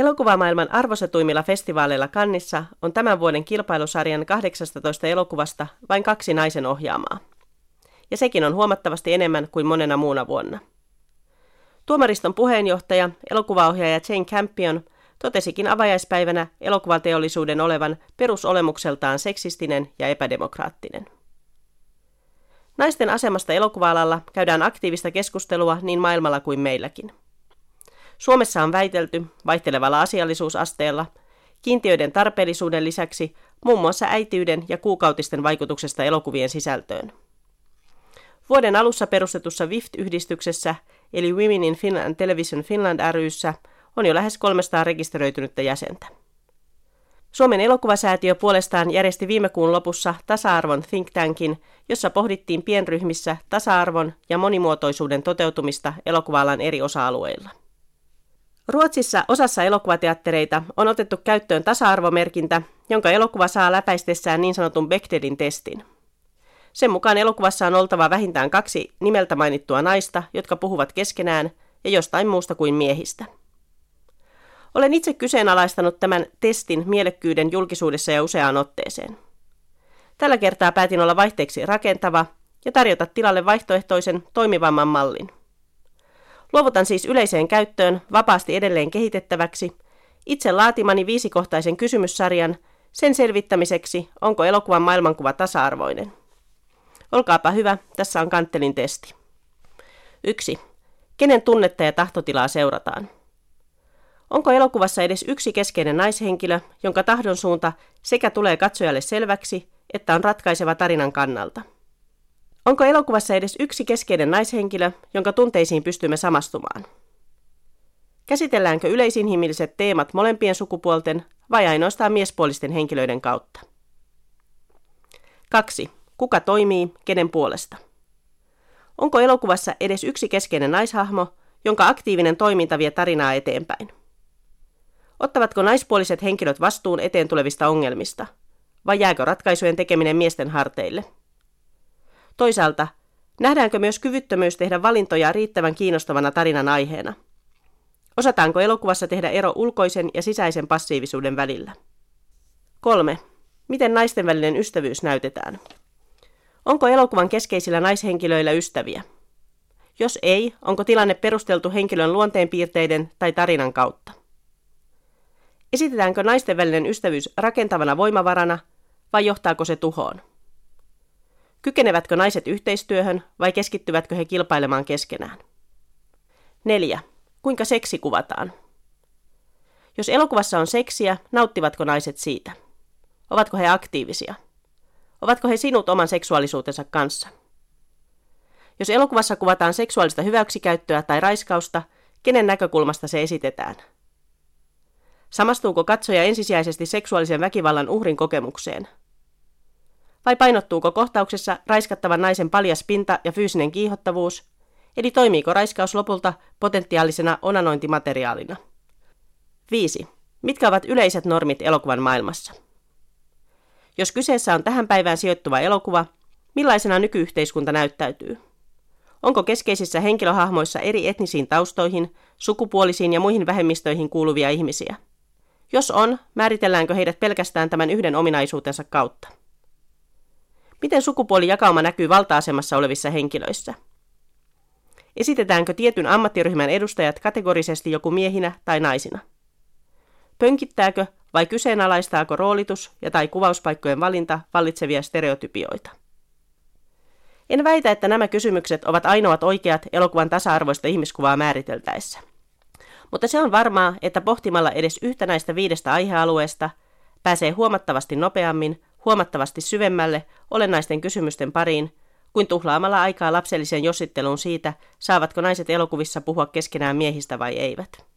Elokuvamaailman arvostetuimmilla festivaaleilla Kannissa on tämän vuoden kilpailusarjan 18 elokuvasta vain kaksi naisen ohjaamaa. Ja sekin on huomattavasti enemmän kuin monena muuna vuonna. Tuomariston puheenjohtaja, elokuvaohjaaja Jane Campion, totesikin avajaispäivänä elokuvateollisuuden olevan perusolemukseltaan seksistinen ja epädemokraattinen. Naisten asemasta elokuva-alalla käydään aktiivista keskustelua niin maailmalla kuin meilläkin. Suomessa on väitelty vaihtelevalla asiallisuusasteella kiintiöiden tarpeellisuuden lisäksi muun muassa äitiyden ja kuukautisten vaikutuksesta elokuvien sisältöön. Vuoden alussa perustetussa WIFT-yhdistyksessä, eli Women in Film and Television Finland ryssä, on jo lähes 300 rekisteröitynyttä jäsentä. Suomen elokuvasäätiö puolestaan järjesti viime kuun lopussa tasa-arvon think tankin, jossa pohdittiin pienryhmissä tasa-arvon ja monimuotoisuuden toteutumista elokuva eri osa-alueilla. Ruotsissa osassa elokuvateattereita on otettu käyttöön tasa-arvomerkintä, jonka elokuva saa läpäistessään niin sanotun Bechdelin testin. Sen mukaan elokuvassa on oltava vähintään kaksi nimeltä mainittua naista, jotka puhuvat keskenään ja jostain muusta kuin miehistä. Olen itse kyseenalaistanut tämän testin mielekkyyden julkisuudessa ja useaan otteeseen. Tällä kertaa päätin olla vaihteeksi rakentava ja tarjota tilalle vaihtoehtoisen, toimivamman mallin. Luovutan siis yleiseen käyttöön vapaasti edelleen kehitettäväksi itse laatimani viisikohtaisen kysymyssarjan sen selvittämiseksi, onko elokuvan maailmankuva tasa-arvoinen. Olkaapa hyvä, tässä on kanttelin testi. 1. Kenen tunnetta ja tahtotilaa seurataan? Onko elokuvassa edes yksi keskeinen naishenkilö, jonka tahdon suunta sekä tulee katsojalle selväksi, että on ratkaiseva tarinan kannalta? Onko elokuvassa edes yksi keskeinen naishenkilö, jonka tunteisiin pystymme samastumaan? Käsitelläänkö yleisinhimilliset teemat molempien sukupuolten vai ainoastaan miespuolisten henkilöiden kautta? 2. Kuka toimii, kenen puolesta? Onko elokuvassa edes yksi keskeinen naishahmo, jonka aktiivinen toiminta vie tarinaa eteenpäin? Ottavatko naispuoliset henkilöt vastuun eteen tulevista ongelmista? Vai jääkö ratkaisujen tekeminen miesten harteille? Toisaalta, nähdäänkö myös kyvyttömyys tehdä valintoja riittävän kiinnostavana tarinan aiheena? Osataanko elokuvassa tehdä ero ulkoisen ja sisäisen passiivisuuden välillä? 3. Miten naisten välinen ystävyys näytetään? Onko elokuvan keskeisillä naishenkilöillä ystäviä? Jos ei, onko tilanne perusteltu henkilön luonteenpiirteiden tai tarinan kautta? Esitetäänkö naisten välinen ystävyys rakentavana voimavarana vai johtaako se tuhoon? Kykenevätkö naiset yhteistyöhön vai keskittyvätkö he kilpailemaan keskenään? 4. Kuinka seksi kuvataan? Jos elokuvassa on seksiä, nauttivatko naiset siitä? Ovatko he aktiivisia? Ovatko he sinut oman seksuaalisuutensa kanssa? Jos elokuvassa kuvataan seksuaalista hyväksikäyttöä tai raiskausta, kenen näkökulmasta se esitetään? Samastuuko katsoja ensisijaisesti seksuaalisen väkivallan uhrin kokemukseen? Vai painottuuko kohtauksessa raiskattavan naisen paljas pinta ja fyysinen kiihottavuus, eli toimiiko raiskaus lopulta potentiaalisena onanointimateriaalina? 5. Mitkä ovat yleiset normit elokuvan maailmassa? Jos kyseessä on tähän päivään sijoittuva elokuva, millaisena nykyyhteiskunta näyttäytyy? Onko keskeisissä henkilöhahmoissa eri etnisiin taustoihin, sukupuolisiin ja muihin vähemmistöihin kuuluvia ihmisiä? Jos on, määritelläänkö heidät pelkästään tämän yhden ominaisuutensa kautta? Miten sukupuolijakauma näkyy valta-asemassa olevissa henkilöissä? Esitetäänkö tietyn ammattiryhmän edustajat kategorisesti joku miehinä tai naisina? Pönkittääkö vai kyseenalaistaako roolitus ja tai kuvauspaikkojen valinta vallitsevia stereotypioita? En väitä, että nämä kysymykset ovat ainoat oikeat elokuvan tasa-arvoista ihmiskuvaa määriteltäessä. Mutta se on varmaa, että pohtimalla edes yhtä näistä viidestä aihealueesta pääsee huomattavasti nopeammin, huomattavasti syvemmälle olennaisten kysymysten pariin, kuin tuhlaamalla aikaa lapselliseen jossitteluun siitä, saavatko naiset elokuvissa puhua keskenään miehistä vai eivät.